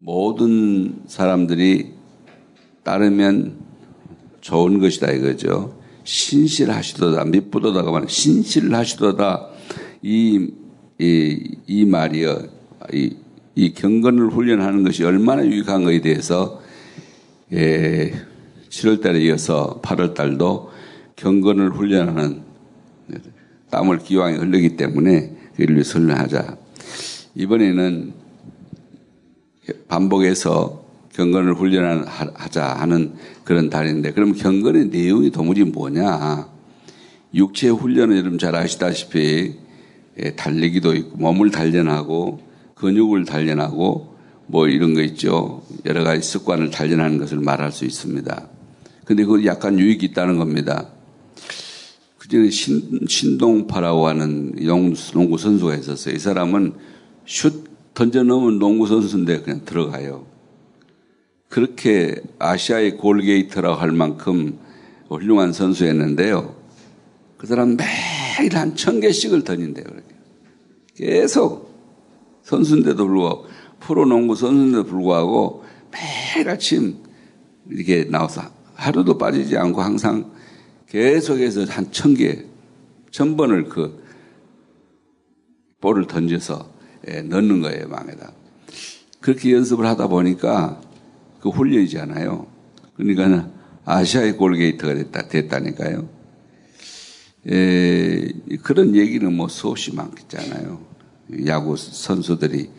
모든 사람들이 따르면 좋은 것이다 이거죠. 신실하시도다 밑보도다가 말 신실하시도다 이, 이, 이 말이요. 이, 이 경건을 훈련하는 것이 얼마나 유익한 것에 대해서 예, 7월 달에 이어서 8월 달도 경건을 훈련하는 땀을 기왕에 흘리기 때문에 그를 위해서 훈련하자. 이번에는 반복해서 경건을 훈련하자 하는 그런 달인데 그럼 경건의 내용이 도무지 뭐냐? 육체 훈련은 여러분 잘 아시다시피 예, 달리기도 있고 몸을 단련하고 근육을 단련하고 뭐 이런 거 있죠. 여러 가지 습관을 단련하는 것을 말할 수 있습니다. 근데 그 약간 유익이 있다는 겁니다. 그전에 신, 신동파라고 하는 농구 선수가 있었어요. 이 사람은 슛 던져 넣으면 농구 선수인데 그냥 들어가요. 그렇게 아시아의 골게이트라고 할 만큼 훌륭한 선수였는데요. 그 사람 매일 한 천 개씩을 던진대요. 계속 선수인데도 불구하고 프로농구 선수인데도 불구하고 매일 아침 이렇게 나와서 하루도 빠지지 않고 항상 계속해서 한 천 개, 천 번을 그 볼을 던져서 예, 넣는 거예요, 망에다. 그렇게 연습을 하다 보니까 그 훈련이잖아요. 그러니까 아시아의 골게이트가 됐다, 됐다니까요. 에, 그런 얘기는 뭐 수없이 많겠잖아요. 야구 선수들이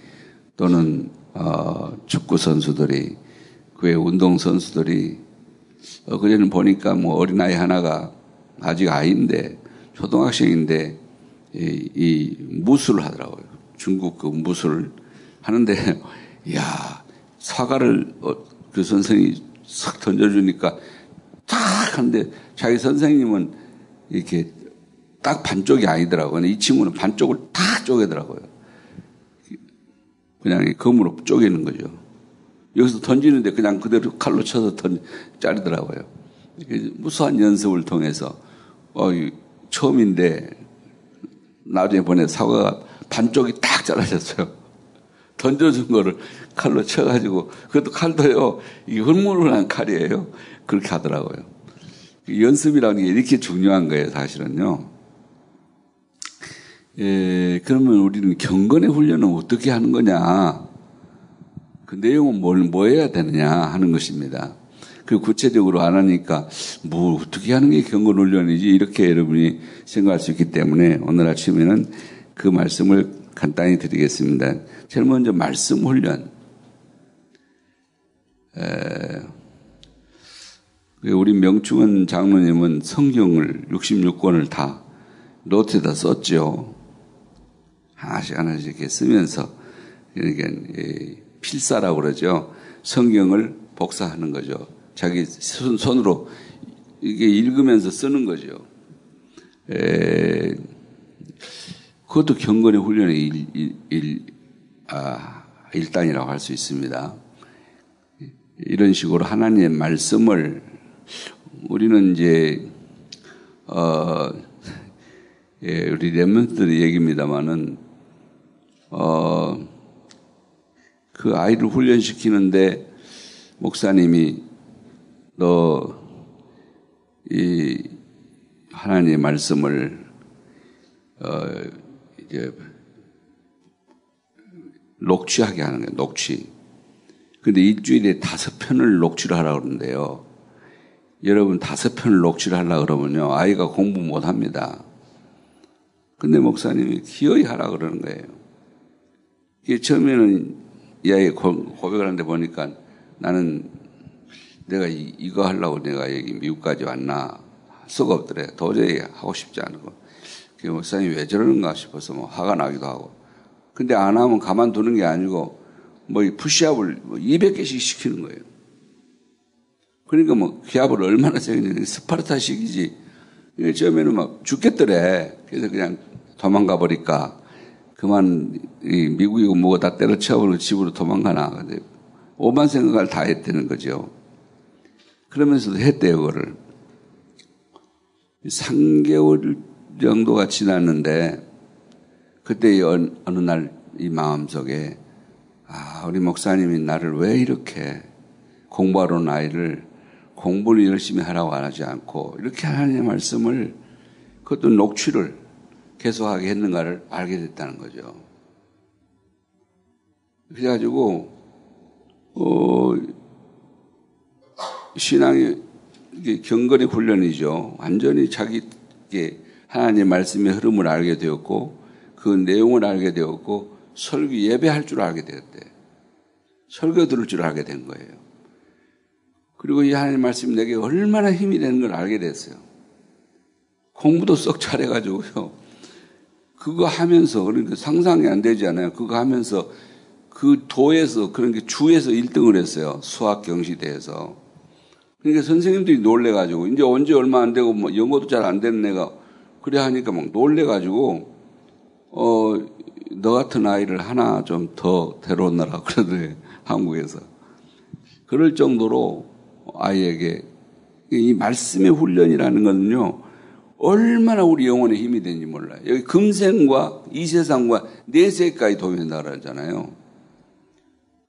또는 어, 축구 선수들이 그외 운동 선수들이 어, 그전에 보니까 뭐 어린아이 하나가 아직 아이인데 초등학생인데 이, 이 무술을 하더라고요. 중국 그 무술 하는데 야 사과를 어, 그 선생이 싹 던져주니까 탁 하는데 자기 선생님은 이렇게 딱 반쪽이 아니더라고요. 이 친구는 반쪽을 다 쪼개더라고요. 그냥 검으로 쪼개는 거죠. 여기서 던지는데 그냥 그대로 칼로 쳐서 던, 자르더라고요. 무수한 연습을 통해서, 어, 처음인데, 나중에 보내 사과가 반쪽이 딱 잘라졌어요. 던져준 거를 칼로 쳐가지고, 그것도 칼도요, 이 흐물흐물한 칼이에요. 그렇게 하더라고요. 연습이라는 게 이렇게 중요한 거예요, 사실은요. 예, 그러면 우리는 경건의 훈련은 어떻게 하는 거냐? 그 내용은 뭘, 뭐 해야 되느냐 하는 것입니다. 그 구체적으로 안 하니까 뭐 어떻게 하는 게 경건 훈련이지 이렇게 여러분이 생각할 수 있기 때문에 오늘 아침에는 그 말씀을 간단히 드리겠습니다. 제일 먼저 말씀 훈련. 에, 우리 명충은 장로님은 성경을 66권을 다 노트에다 썼죠. 하나씩 하나씩 이렇게 쓰면서 이렇게 필사라고 그러죠. 성경을 복사하는 거죠. 자기 손으로 이게 읽으면서 쓰는 거죠. 에, 그것도 경건의 훈련의 일, 일, 일, 아, 일단이라고 할 수 있습니다. 이런 식으로 하나님의 말씀을 우리는 이제, 어, 예, 우리 랩런트들의 얘기입니다만은, 어, 그 아이를 훈련시키는데 목사님이 너 이 하나님의 말씀을 어 이제 녹취하게 하는 거예요. 녹취. 근데 일주일에 다섯 편을 녹취를 하라고 그러는데요. 여러분 다섯 편을 녹취를 하려고 그러면요. 아이가 공부 못 합니다. 근데 목사님이 기어이 하라 그러는 거예요. 이게 처음에는 이 아이 고백을 하는데 보니까 나는 내가 이, 거 하려고 내가 여기 미국까지 왔나 수가 없더래. 도저히 하고 싶지 않고. 그 목사님이 왜 저러는가 싶어서 뭐 화가 나기도 하고. 근데 안 하면 가만두는 게 아니고 뭐 푸시업을 뭐 200개씩 시키는 거예요. 그러니까 뭐 기압을 얼마나 세겠냐. 스파르타식이지. 처음에는 막 죽겠더래. 그래서 그냥 도망가 버릴까. 그만 미국이고 뭐고 다 때려치워버리고 집으로 도망가나. 근데 오만 생각을 다 했다는 거죠. 그러면서도 했대요, 그거를. 3개월 정도가 지났는데, 그때 어느 날 이 마음속에, 아, 우리 목사님이 나를 왜 이렇게 공부하러 온 아이를 공부를 열심히 하라고 하지 않고 이렇게 하나님의 말씀을 그것도 녹취를 계속하게 했는가를 알게 됐다는 거죠. 그래가지고 어, 신앙이 경건의 훈련이죠. 완전히 자기 하나님의 말씀의 흐름을 알게 되었고 그 내용을 알게 되었고 설교 예배할 줄 알게 되었대. 설교 들을 줄 알게 된 거예요. 그리고 이 하나님 말씀이 내게 얼마나 힘이 되는 걸 알게 됐어요. 공부도 썩 잘해가지고요. 그거 하면서, 그러니까 상상이 안 되지 않아요. 그거 하면서 그 도에서, 그런 게 주에서 1등을 했어요. 수학 경시대에서. 그러니까 선생님들이 놀래가지고, 이제 언제 얼마 안 되고, 뭐 영어도 잘 안 되는 애가, 그래 하니까 막 놀래가지고, 어, 너 같은 아이를 하나 좀 더 데려오느라 그러더래, 한국에서. 그럴 정도로 아이에게 이 말씀의 훈련이라는 거는요, 얼마나 우리 영혼에 힘이 되는지 몰라요. 여기 금생과 이 세상과 내세까지 도움이 된다 그러잖아요.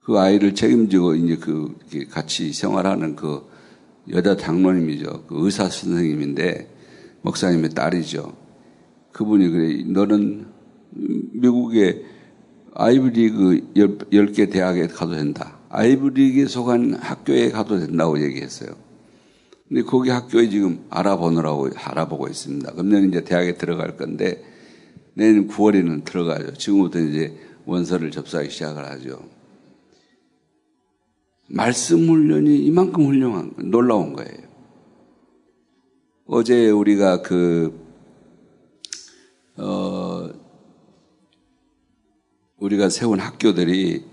그 아이를 책임지고 이제 그 같이 생활하는 그 여자 장로님이죠. 그 의사 선생님인데 목사님의 딸이죠. 그분이 그래 너는 미국의 아이브리그 10개 대학에 가도 된다. 아이브리그에 속한 학교에 가도 된다고 얘기했어요. 근데 거기 학교에 지금 알아보느라고 알아보고 있습니다. 그러면 이제 대학에 들어갈 건데 내년 9월에는 들어가죠. 지금부터 이제 원서를 접수하기 시작을 하죠. 말씀 훈련이 이만큼 훌륭한 놀라운 거예요. 어제 우리가 그 어, 우리가 세운 학교들이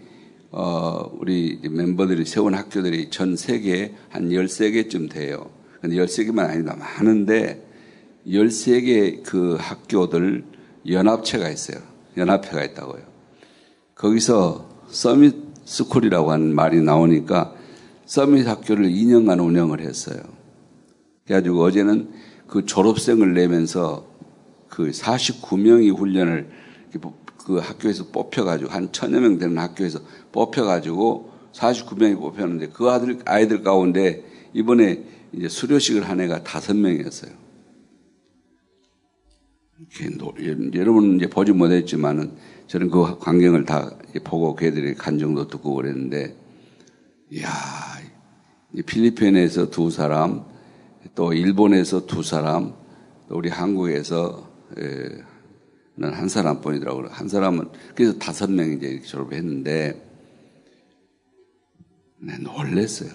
어, 우리 멤버들이 세운 학교들이 전 세계에 한 13개쯤 돼요. 근데 13개만 아니다. 많은데 13개 그 학교들 연합체가 있어요. 연합회가 있다고요. 거기서 Summit School이라고 하는 말이 나오니까 Summit 학교를 2년간 운영을 했어요. 그래가지고 어제는 그 졸업생을 내면서 그 49명이 훈련을 그 학교에서 뽑혀가지고 한 천여 명 되는 학교에서 뽑혀가지고 49명이 뽑혔는데 그 아들, 아이들 가운데 이번에 이제 수료식을 한 애가 다섯 명이었어요. 여러분은 이제 보지 못했지만은 저는 그 광경을 다 보고 걔들이 간정도 듣고 그랬는데, 이야, 필리핀에서 두 사람, 또 일본에서 두 사람, 또 우리 한국에서 한 사람뿐이더라고요. 한 사람은 그래서 다섯 명이 이제 졸업했는데 네, 놀랬어요.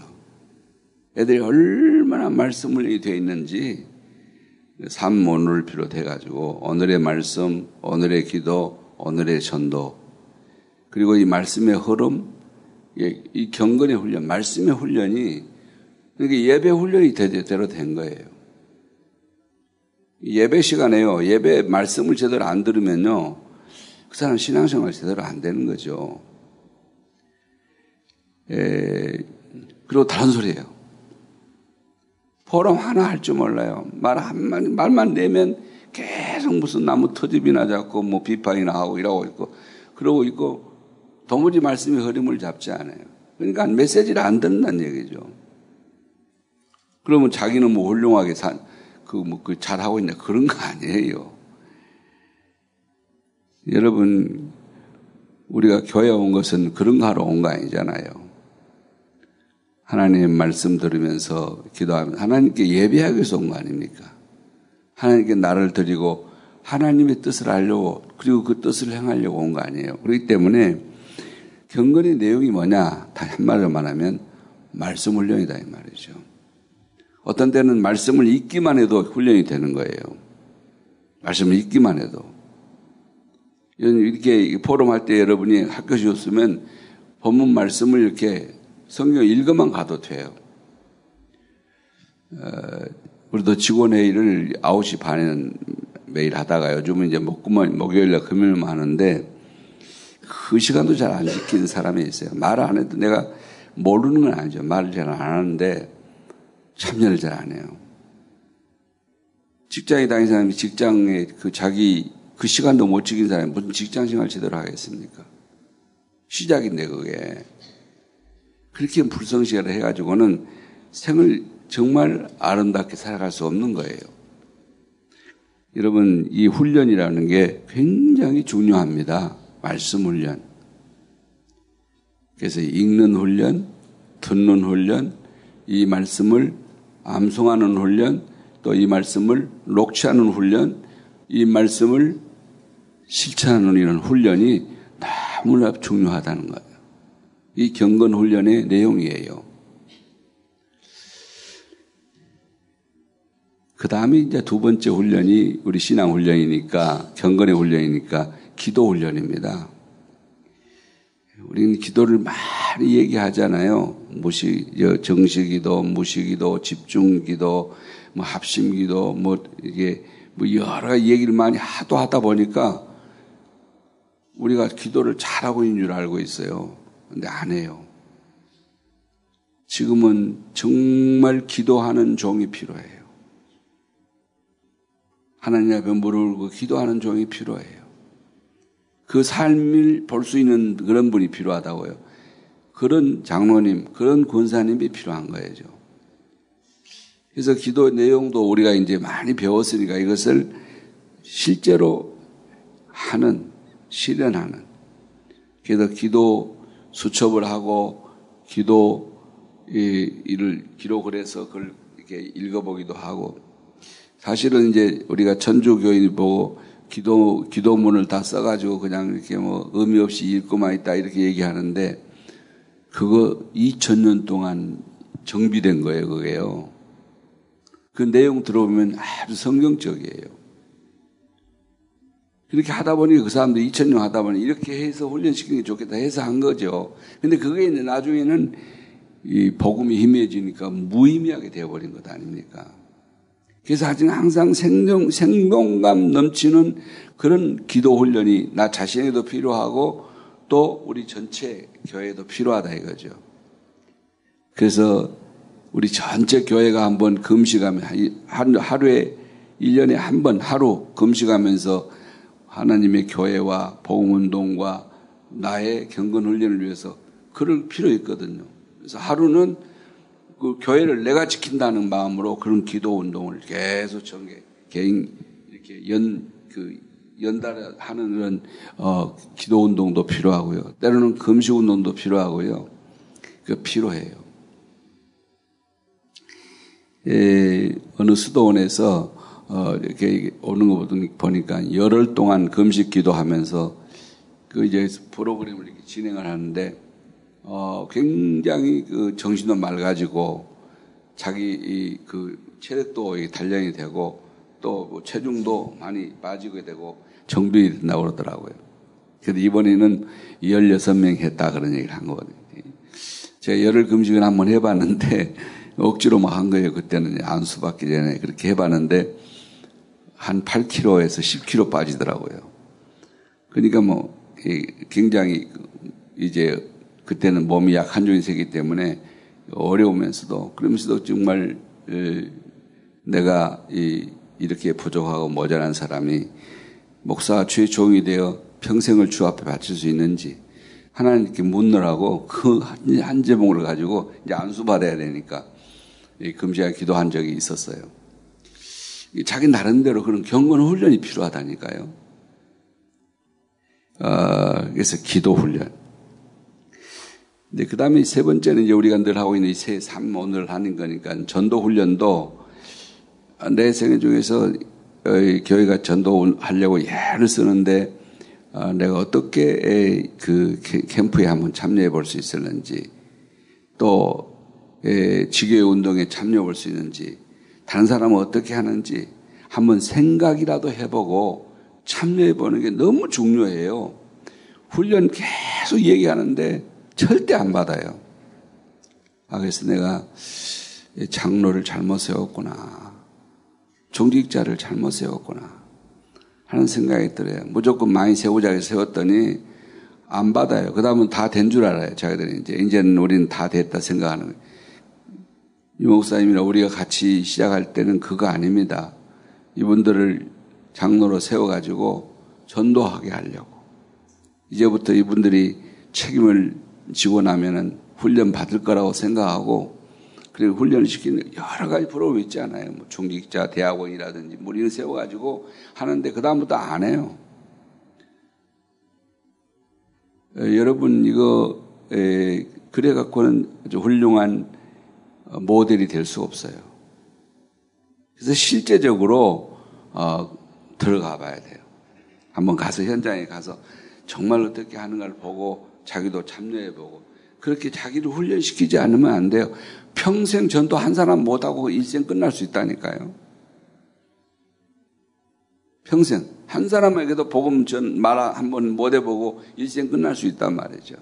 애들이 얼마나 말씀을 되어 있는지 삶 오늘을 비롯해 가지고 오늘의 말씀, 오늘의 기도, 오늘의 전도 그리고 이 말씀의 흐름, 이 경건의 훈련, 말씀의 훈련이 그러니까 예배 훈련이 대대로 된 거예요. 예배 시간에요. 예배 말씀을 제대로 안 들으면요. 그 사람 신앙생활 제대로 안 되는 거죠. 에, 그리고 다른 소리예요. 포럼 하나 할 줄 몰라요. 말 한마디, 말만 내면 계속 무슨 나무 터집이나 잡고 뭐 비판이나 하고 이러고 있고, 그러고 있고, 도무지 말씀이 흐름을 잡지 않아요. 그러니까 메시지를 안 듣는다는 얘기죠. 그러면 자기는 뭐 훌륭하게 산, 그, 뭐, 그, 잘하고 있냐. 그런 거 아니에요. 여러분, 우리가 교회 온 것은 그런 거 하러 온 거 아니잖아요. 하나님의 말씀 들으면서 기도하면 하나님께 예배하기 위해서 온 거 아닙니까? 하나님께 나를 드리고 하나님의 뜻을 알려고 그리고 그 뜻을 행하려고 온 거 아니에요. 그렇기 때문에 경건의 내용이 뭐냐? 다 한말로 말하면 말씀 훈련이다 이 말이죠. 어떤 때는 말씀을 읽기만 해도 훈련이 되는 거예요. 말씀을 읽기만 해도. 이렇게 포럼 할 때 여러분이 학교 주셨으면 본문 말씀을 이렇게 성경 읽어만 가도 돼요. 어, 우리도 직원 회의를 9시 반에 매일 하다가 요즘은 이제 목금은 목요일날 금요일만 하는데 그 시간도 잘 안 지키는 사람이 있어요. 말안 해도 내가 모르는 건 아니죠. 말을 잘 안 하는데 참여를 잘 안 해요. 직장에 다니는 사람이 직장에 그 자기 그 시간도 못 지킨 사람이 무슨 직장 생활 제대로 하겠습니까? 시작인데 그게. 그렇게 불성실을 해가지고는 생을 정말 아름답게 살아갈 수 없는 거예요. 여러분, 이 훈련이라는 게 굉장히 중요합니다. 말씀 훈련. 그래서 읽는 훈련, 듣는 훈련, 이 말씀을 암송하는 훈련, 또 이 말씀을 녹취하는 훈련, 이 말씀을 실천하는 이런 훈련이 너무나 중요하다는 거예요. 이 경건 훈련의 내용이에요. 그 다음에 이제 두 번째 훈련이 우리 신앙 훈련이니까, 경건의 훈련이니까 기도 훈련입니다. 우리는 기도를 많이 얘기하잖아요. 무시, 정식기도, 무시기도, 집중기도, 뭐 합심기도, 뭐 이게 뭐 여러 얘기를 많이 하도 하다 보니까 우리가 기도를 잘하고 있는 줄 알고 있어요. 근데 안 해요. 지금은 정말 기도하는 종이 필요해요. 하나님 앞에 무릎 기도하는 종이 필요해요. 그 삶을 볼 수 있는 그런 분이 필요하다고요. 그런 장로님, 그런 권사님이 필요한 거예요. 그래서 기도 내용도 우리가 이제 많이 배웠으니까 이것을 실제로 하는, 실현하는. 그래서 기도 수첩을 하고 기도 일을 기록을 해서 그걸 이렇게 읽어보기도 하고 사실은 이제 우리가 천주교인 보고 기도, 기도문을 다 써가지고 그냥 이렇게 뭐 의미 없이 읽고만 있다 이렇게 얘기하는데 그거 2000년 동안 정비된 거예요, 그게요. 그 내용 들어보면 아주 성경적이에요. 그렇게 하다 보니 그 사람들 2000년 하다 보니 이렇게 해서 훈련시키는 게 좋겠다 해서 한 거죠. 근데 그게 이제 나중에는 이 복음이 희미해지니까 무의미하게 되어버린 것 아닙니까? 그래서 하여튼 항상 생명, 생동감 넘치는 그런 기도 훈련이 나 자신에도 필요하고 또 우리 전체 교회에도 필요하다 이거죠. 그래서 우리 전체 교회가 한번 금식하면 하루에 1년에 한 번 하루 금식하면서 하나님의 교회와 복음운동과 나의 경건 훈련을 위해서 그럴 필요 있거든요. 그래서 하루는 그 교회를 내가 지킨다는 마음으로 그런 기도 운동을 계속 전개, 개인 이렇게 연, 그, 연달아 하는 그런, 어, 기도 운동도 필요하고요. 때로는 금식 운동도 필요하고요. 그 필요해요. 예, 어느 수도원에서 어, 이렇게 오는 거 보니까 열흘 동안 금식 기도하면서 그 이제 프로그램을 이렇게 진행을 하는데 어, 굉장히 그 정신도 맑아지고 자기 그 체력도 단련이 되고 또 뭐 체중도 많이 빠지게 되고 정비이 된다고 그러더라고요. 그래서 이번에는 16명 했다 그런 얘기를 한 거거든요. 제가 열흘 금식을 한번 해봤는데 억지로 막 한 거예요. 그때는 안수 받기 전에 그렇게 해봤는데 한 8kg에서 10kg 빠지더라고요. 그러니까 뭐 굉장히 이제 그때는 몸이 약한 세기 때문에 어려우면서도 그러면서도 정말 내가 이렇게 부족하고 모자란 사람이 목사가 주의 종이 되어 평생을 주 앞에 바칠 수 있는지 하나님께 묻느라고 그 한 제목을 가지고 이제 안수 받아야 되니까 금지하 기도한 적이 있었어요. 자기 나름대로 그런 경건 훈련이 필요하다니까요. 어, 그래서 기도 훈련. 그 다음에 세 번째는 이제 우리가 늘 하고 있는 이 세, 삼, 오늘 하는 거니까 전도 훈련도 내 생애 중에서 어, 교회가 전도 하려고 예를 쓰는데 어, 내가 어떻게 그 캠프에 한번 참여해 볼 수 있을는지 또 지교회 운동에 참여해 볼 수 있는지 다른 사람은 어떻게 하는지 한번 생각이라도 해보고 참여해 보는 게 너무 중요해요. 훈련 계속 얘기하는데 절대 안 받아요. 아, 그래서 내가 장로를 잘못 세웠구나. 종직자를 잘못 세웠구나. 하는 생각이 들어요. 무조건 많이 세우자 해서 세웠더니 안 받아요. 그 다음은 다 된 줄 알아요. 자기들이 이제, 이제는 우리는 다 됐다 생각하는 거예요. 유 목사님이랑 우리가 같이 시작할 때는 그거 아닙니다. 이분들을 장로로 세워가지고 전도하게 하려고. 이제부터 이분들이 책임을 지고 나면은 훈련 받을 거라고 생각하고 그리고 훈련을 시키는 여러 가지 프로그램 있지 않아요. 뭐 중직자 대학원이라든지 뭐 이런 세워가지고 하는데 그다음부터 안 해요. 에, 여러분 이거 에, 그래 갖고는 아주 훌륭한 모델이 될 수 없어요. 그래서 실제적으로 어, 들어가 봐야 돼요. 한번 가서 현장에 가서 정말 어떻게 하는가를 보고 자기도 참여해 보고 그렇게 자기를 훈련시키지 않으면 안 돼요. 평생 전도 한 사람 못하고 일생 끝날 수 있다니까요. 평생 한 사람에게도 복음 전 말 한 번 못 해보고 일생 끝날 수 있단 말이죠.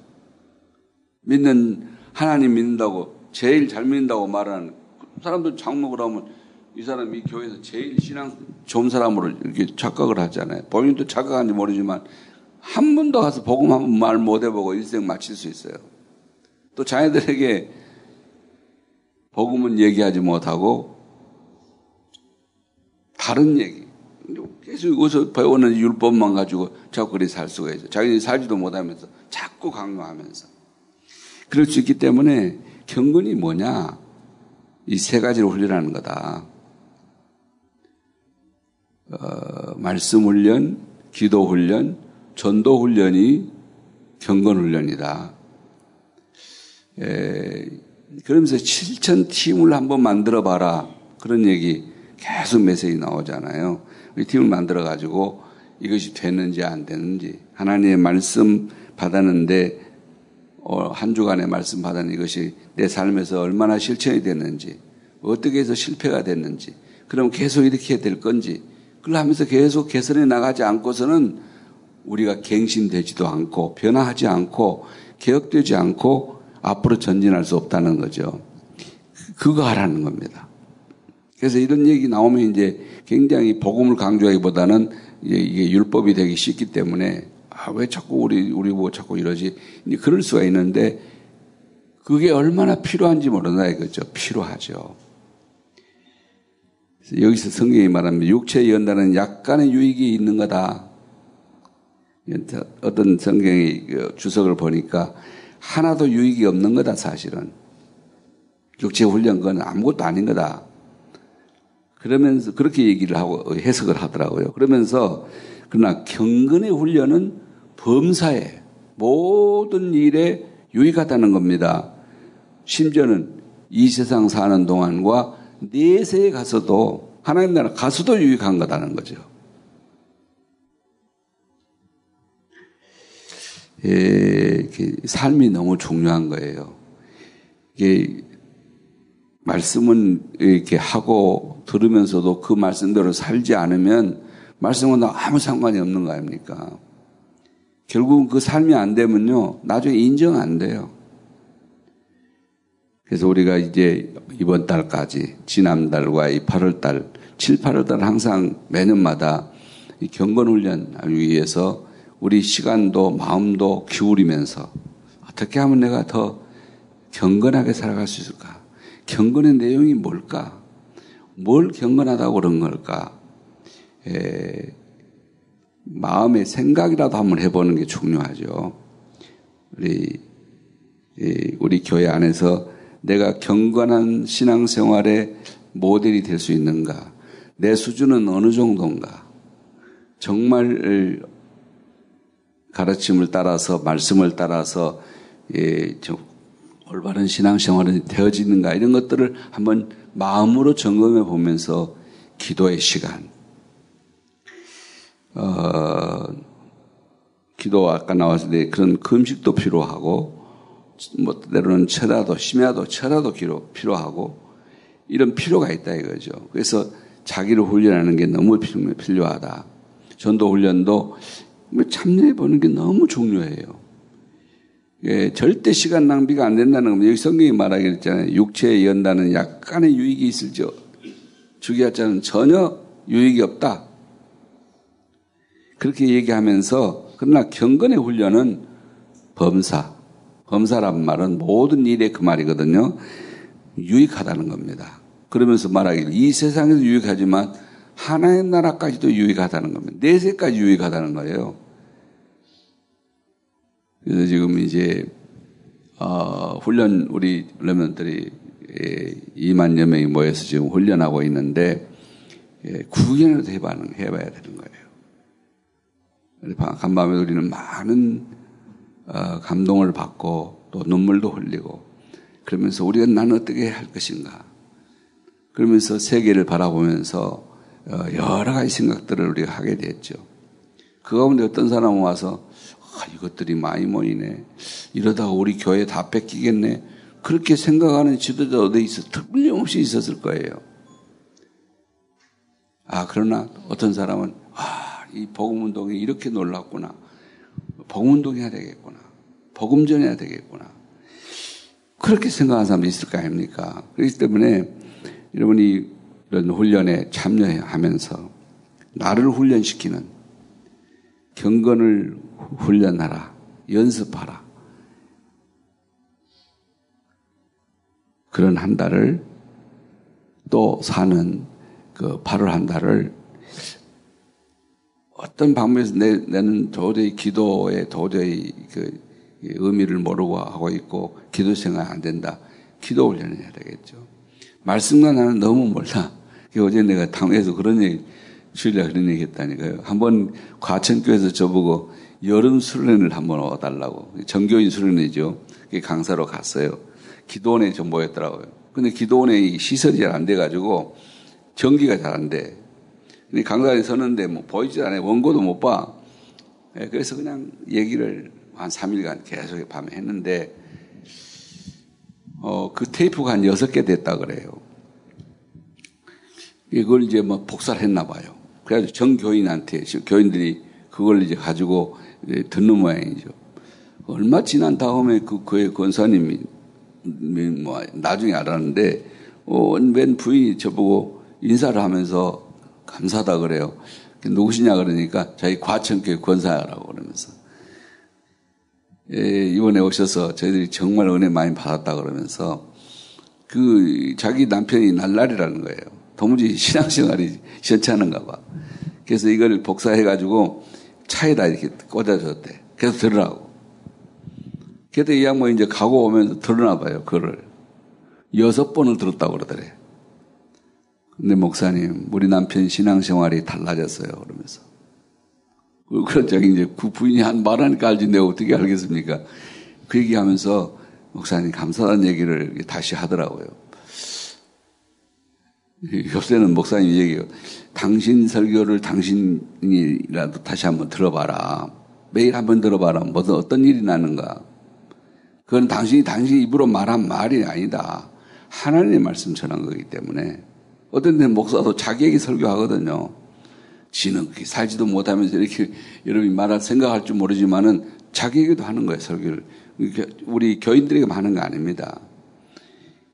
믿는 하나님 믿는다고 제일 잘 믿는다고 말하는 사람들 장로 그러면 이 사람이 이 교회에서 제일 신앙 좋은 사람으로 이렇게 착각을 하잖아요. 본인도 착각하는지 모르지만 한 번도 가서 복음 한 번 말 못 해보고 일생 마칠 수 있어요. 또 자녀들에게 복음은 얘기하지 못하고 다른 얘기 계속 여기서 배우는 율법만 가지고 자꾸 그리 살 수가 있어요. 자기들이 살지도 못하면서 자꾸 강요하면서 그럴 수 있기 때문에 경건이 뭐냐 이 세 가지를 훈련하는 거다. 어, 말씀 훈련, 기도 훈련, 전도 훈련이 경건 훈련이다. 에, 그러면서 실천 팀을 한번 만들어 봐라. 그런 얘기 계속 메시지 나오잖아요. 이 팀을 만들어 가지고 이것이 되는지 안 되는지 하나님의 말씀 받았는데 어, 한 주간의 말씀 받은 이것이 내 삶에서 얼마나 실천이 됐는지 어떻게 해서 실패가 됐는지 그럼 계속 이렇게 될 건지 그걸 하면서 계속 개선해 나가지 않고서는 우리가 갱신되지도 않고 변화하지 않고 개혁되지 않고 앞으로 전진할 수 없다는 거죠. 그거 하라는 겁니다. 그래서 이런 얘기 나오면 이제 굉장히 복음을 강조하기보다는 이게 율법이 되기 쉽기 때문에 아, 왜 자꾸 우리, 우리 뭐 자꾸 이러지? 그럴 수가 있는데 그게 얼마나 필요한지 모른다 이거죠. 필요하죠. 여기서 성경이 말하면 육체에 연다는 약간의 유익이 있는 거다. 어떤 성경의 그 주석을 보니까 하나도 유익이 없는 거다, 사실은. 육체 훈련 건 아무것도 아닌 거다. 그러면서 그렇게 얘기를 하고 해석을 하더라고요. 그러면서 그러나 경건의 훈련은 범사에 모든 일에 유익하다는 겁니다. 심지어는 이 세상 사는 동안과 내세에 가서도 하나님 나라 가서도 유익한 거다는 거죠. 예, 삶이 너무 중요한 거예요. 이게 말씀은 이렇게 하고 들으면서도 그 말씀대로 살지 않으면 말씀은 아무 상관이 없는 거 아닙니까? 결국은 그 삶이 안 되면요, 나중에 인정 안 돼요. 그래서 우리가 이제 이번 달까지, 지난달과 이 8월달, 7, 8월달 항상 매년마다 이 경건훈련 위해서 우리 시간도 마음도 기울이면서 어떻게 하면 내가 더 경건하게 살아갈 수 있을까? 경건의 내용이 뭘까? 뭘 경건하다고 그런 걸까? 에, 마음의 생각이라도 한번 해보는 게 중요하죠. 우리, 우리 교회 안에서 내가 경건한 신앙생활의 모델이 될 수 있는가? 내 수준은 어느 정도인가? 정말 가르침을 따라서 말씀을 따라서 예, 좀 올바른 신앙생활이 되어지는가 이런 것들을 한번 마음으로 점검해 보면서 기도의 시간, 어, 기도 아까 나왔을 때 그런 금식도 필요하고 뭐 때로는 철야도 심야도 철야도 필요하고 이런 필요가 있다 이거죠. 그래서 자기를 훈련하는 게 너무 필요하다. 전도 훈련도 뭐 참여해 보는 게 너무 중요해요. 예, 절대 시간 낭비가 안 된다는 겁니다. 여기 성경이 말하기 했잖아요. 육체에 연다는 약간의 유익이 있을죠. 주기자는 전혀 유익이 없다. 그렇게 얘기하면서 그러나 경건의 훈련은 범사. 범사란 말은 모든 일에 그 말이거든요. 유익하다는 겁니다. 그러면서 말하기를 이 세상에서 유익하지만 하나의 나라까지도 유익하다는 겁니다. 내세까지 유익하다는 거예요. 그래서 지금 이제 어, 훈련 우리 레몬들이 2만여 명이 모여서 지금 훈련하고 있는데 예, 구경이라도 해봐야, 해봐야 되는 거예요. 간밤에 우리는 많은 어, 감동을 받고 또 눈물도 흘리고 그러면서 우리가 난 어떻게 할 것인가 그러면서 세계를 바라보면서 어, 여러 가지 생각들을 우리가 하게 됐죠. 그 가운데 어떤 사람은 와서 아, 이것들이 많이 모이네. 이러다가 우리 교회 다 뺏기겠네. 그렇게 생각하는 지도자 어디 있어? 틀림없이 있었을 거예요. 아, 그러나 어떤 사람은, 아, 이 복음운동이 이렇게 놀랐구나. 복음운동 해야 되겠구나. 복음 전 해야 되겠구나. 그렇게 생각하는 사람도 있을 거 아닙니까? 그렇기 때문에 여러분이 이런 훈련에 참여하면서 나를 훈련시키는 경건을 훈련하라. 연습하라. 그런 한 달을 또 사는 그 8월 한 달을 어떤 방법에서 내, 나는 도저히 기도에 도저히 그 의미를 모르고 하고 있고 기도 생활 안 된다. 기도 훈련을 해야 되겠죠. 말씀과 나는 너무 몰라. 어제 내가 당에서 그런 얘기, 주일날 그런 얘기 했다니까요. 한번 과천교에서 저보고 여름 수련을 한번 와달라고. 정교인 수련이죠. 강사로 갔어요. 기도원에 좀 모였더라고요. 근데 기도원에 시설이 잘 안 돼가지고 전기가 잘 안 돼. 근데 강사에 서는데 뭐 보이지 않아요. 원고도 못 봐. 예, 그래서 그냥 얘기를 한 3일간 계속 밤에 했는데, 어, 그 테이프가 한 6개 됐다 그래요. 이걸 이제 뭐 복사를 했나 봐요. 그래가지고 정교인한테, 교인들이 그걸 이제 가지고 듣는 모양이죠. 얼마 지난 다음에 그, 그의 권사님이, 뭐, 나중에 알았는데, 어, 웬 부인이 저보고 인사를 하면서 감사하다 그래요. 누구시냐 그러니까 자기 과천교회 권사라고 그러면서. 예, 이번에 오셔서 저희들이 정말 은혜 많이 받았다 그러면서 그 자기 남편이 날라리라는 거예요. 도무지 신앙생활이 시원찮은가 봐. 그래서 이걸 복사해가지고 차에다 이렇게 꽂아줬대. 계속 들으라고. 그래도 이 양반이 이제 가고 오면서 들으나 봐요, 그를. 여섯 번을 들었다고 그러더래. 근데 목사님, 우리 남편 신앙생활이 달라졌어요. 그러면서. 그런 적이 이제 그 부인이 한 말하니까 알지 내가 어떻게 알겠습니까? 그 얘기하면서 목사님 감사한 얘기를 다시 하더라고요. 요새는 목사님 얘기해요. 당신 설교를 당신이라도 다시 한번 들어봐라. 매일 한번 들어봐라. 무슨 어떤 일이 나는가. 그건 당신이 당신 입으로 말한 말이 아니다. 하나님의 말씀 전한 거기 때문에 어떤 데 목사도 자기에게 설교하거든요. 지는 그렇게 살지도 못하면서 이렇게 여러분이 말할 생각할 줄 모르지만은 자기에게도 하는 거예요, 설교를. 우리 교인들에게 하는 거 아닙니다.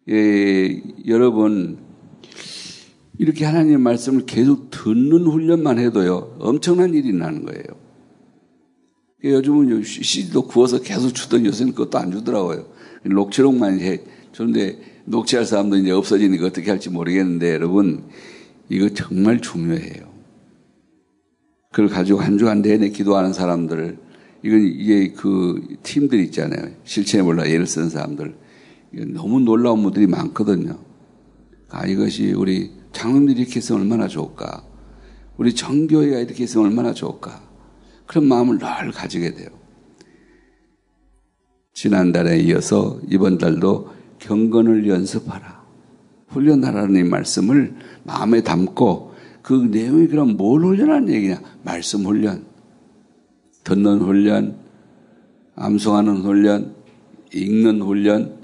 예, 여러분, 이렇게 하나님의 말씀을 계속 듣는 훈련만 해도요, 엄청난 일이 나는 거예요. 요즘은 CD도 구워서 계속 주던 요새는 그것도 안 주더라고요. 녹취록만 해. 그런데 녹취할 사람도 이제 없어지니까 어떻게 할지 모르겠는데 여러분, 이거 정말 중요해요. 그걸 가지고 한 주간 내내 기도하는 사람들, 이건 이게 그 팀들 있잖아요. 실체에 몰라 예를 쓰는 사람들. 너무 놀라운 분들이 많거든요. 아, 이것이 우리 장로들이 이렇게 했으면 얼마나 좋을까. 우리 정교회가 이렇게 했으면 얼마나 좋을까. 그런 마음을 늘 가지게 돼요. 지난달에 이어서 이번 달도 경건을 연습하라. 훈련하라는 말씀을 마음에 담고 그 내용이 그럼 뭘 훈련하는 얘기냐? 말씀 훈련, 듣는 훈련, 암송하는 훈련, 읽는 훈련,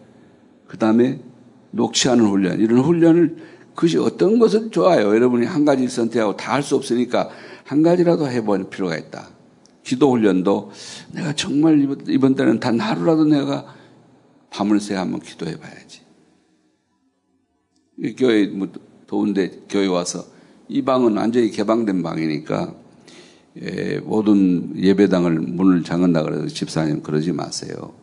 그 다음에 녹취하는 훈련, 이런 훈련을 그것이 어떤 것은 좋아요. 여러분이 한 가지 선택하고 다 할 수 없으니까 한 가지라도 해볼 필요가 있다. 기도 훈련도 내가 정말 이번, 이번 달은 단 하루라도 내가 밤을 새 한번 기도해 봐야지. 교회 뭐 더운데 교회 와서 이 방은 완전히 개방된 방이니까 예, 모든 예배당을 문을 잠근다 그래서 집사님 그러지 마세요.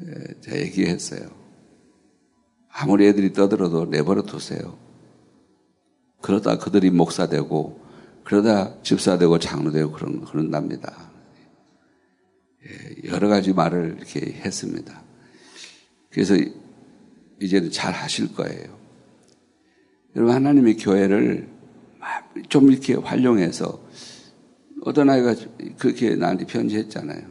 예, 제가 얘기했어요. 아무리 애들이 떠들어도 내버려 두세요. 그러다 그들이 목사 되고 그러다 집사 되고 장로 되고 그런 그런답니다. 예, 여러 가지 말을 이렇게 했습니다. 그래서 이제는 잘 하실 거예요. 여러분 하나님의 교회를 좀 이렇게 활용해서 어떤 아이가 그렇게 나한테 편지했잖아요.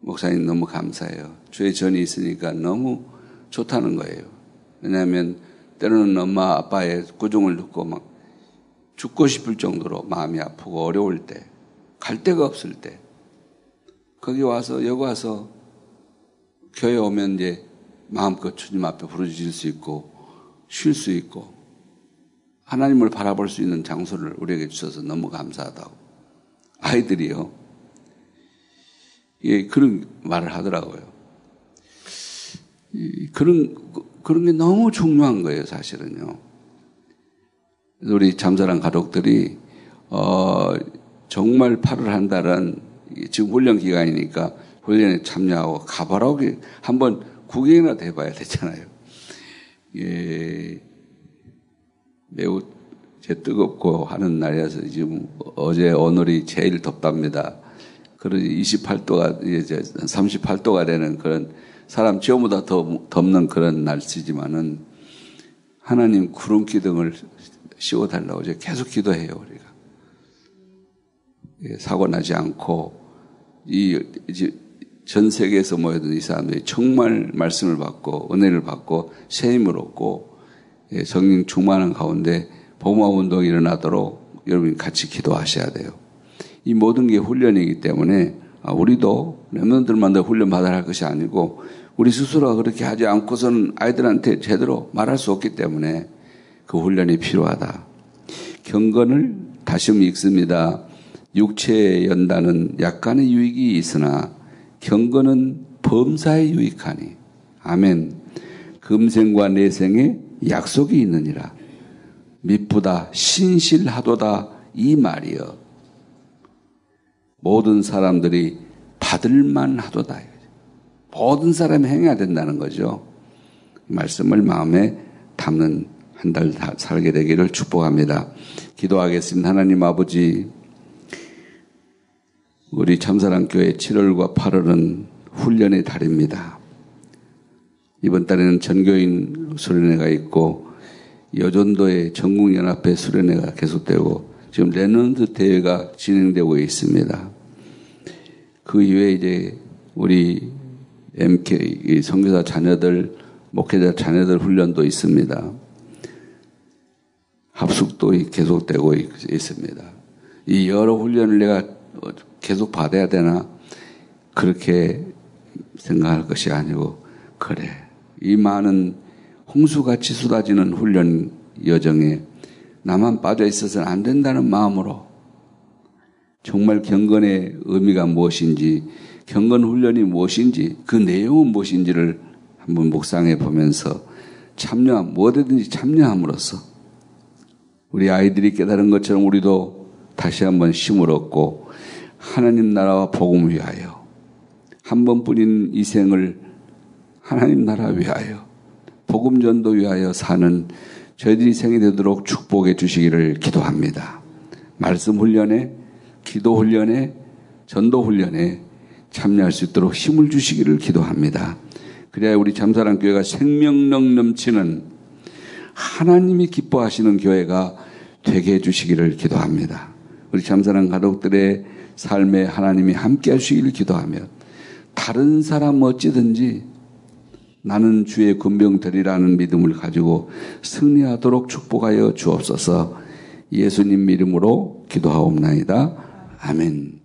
목사님 너무 감사해요. 주의 전이 있으니까 너무 좋다는 거예요. 왜냐하면 때로는 엄마 아빠의 꾸중을 듣고 막 죽고 싶을 정도로 마음이 아프고 어려울 때, 갈 데가 없을 때, 거기 와서 여기 와서 교회 오면 이제 마음껏 주님 앞에 부르짖을 수 있고 쉴 수 있고 하나님을 바라볼 수 있는 장소를 우리에게 주셔서 너무 감사하다고. 아이들이요. 예, 그런 말을 하더라고요. 그런, 그런 게 너무 중요한 거예요, 사실은요. 우리 잠자란 가족들이, 어, 정말 8월 한 달은 지금 훈련 기간이니까 훈련에 참여하고 가보라고 한번 구경이나 해봐야 되잖아요. 예, 매우 제 뜨겁고 하는 날이라서 지금 어제 오늘이 제일 덥답니다. 그런 28도가 이제 38도가 되는 그런 사람 지금보다 더 덥는 그런 날씨지만은 하나님 구름 기둥을 씌워달라고 이제 계속 기도해요 우리가 예, 사고 나지 않고 이 전 세계에서 모여든 이 사람들이 정말 말씀을 받고 은혜를 받고 새 힘을 얻고 예, 성령 충만한 가운데 복마 운동이 일어나도록 여러분이 같이 기도하셔야 돼요. 이 모든 게 훈련이기 때문에 아, 우리도 랩런들만 더 훈련 받아야 할 것이 아니고 우리 스스로가 그렇게 하지 않고서는 아이들한테 제대로 말할 수 없기 때문에 그 훈련이 필요하다. 경건을 다시 읽습니다. 육체의 연단은 약간의 유익이 있으나 경건은 범사에 유익하니. 아멘. 금생과 내생에 약속이 있느니라. 미쁘다, 신실하도다, 이 말이여. 모든 사람들이 받을만 하도다. 모든 사람이 행해야 된다는 거죠. 말씀을 마음에 담는 한 달 살게 되기를 축복합니다. 기도하겠습니다. 하나님 아버지, 우리 참사랑교회 7월과 8월은 훈련의 달입니다. 이번 달에는 전교인 수련회가 있고 여전도의 전국연합회 수련회가 계속되고 지금 레넌드 대회가 진행되고 있습니다. 그 이외에 이제 우리 MK 선교사 자녀들 목회자 자녀들 훈련도 있습니다. 합숙도 계속되고 있습니다. 이 여러 훈련을 내가 계속 받아야 되나 그렇게 생각할 것이 아니고 그래 이 많은 홍수같이 쏟아지는 훈련 여정에 나만 빠져 있어서는 안 된다는 마음으로 정말 경건의 의미가 무엇인지, 경건 훈련이 무엇인지, 그 내용은 무엇인지를 한번 묵상해 보면서 참여, 뭐든지 참여함으로써 우리 아이들이 깨달은 것처럼 우리도 다시 한번 힘을 얻고 하나님 나라와 복음 위하여 한 번뿐인 이 생을 하나님 나라 위하여 복음 전도 위하여 사는 저희들이 생이 되도록 축복해 주시기를 기도합니다. 말씀 훈련에 기도 훈련에 전도 훈련에 참여할 수 있도록 힘을 주시기를 기도합니다. 그래야 우리 잠사랑 교회가 생명력 넘치는 하나님이 기뻐하시는 교회가 되게 해주시기를 기도합니다. 우리 잠사랑 가족들의 삶에 하나님이 함께 하시기를 기도하며 다른 사람 어찌든지 나는 주의 군병들이라는 믿음을 가지고 승리하도록 축복하여 주옵소서 예수님 이름으로 기도하옵나이다. 아멘.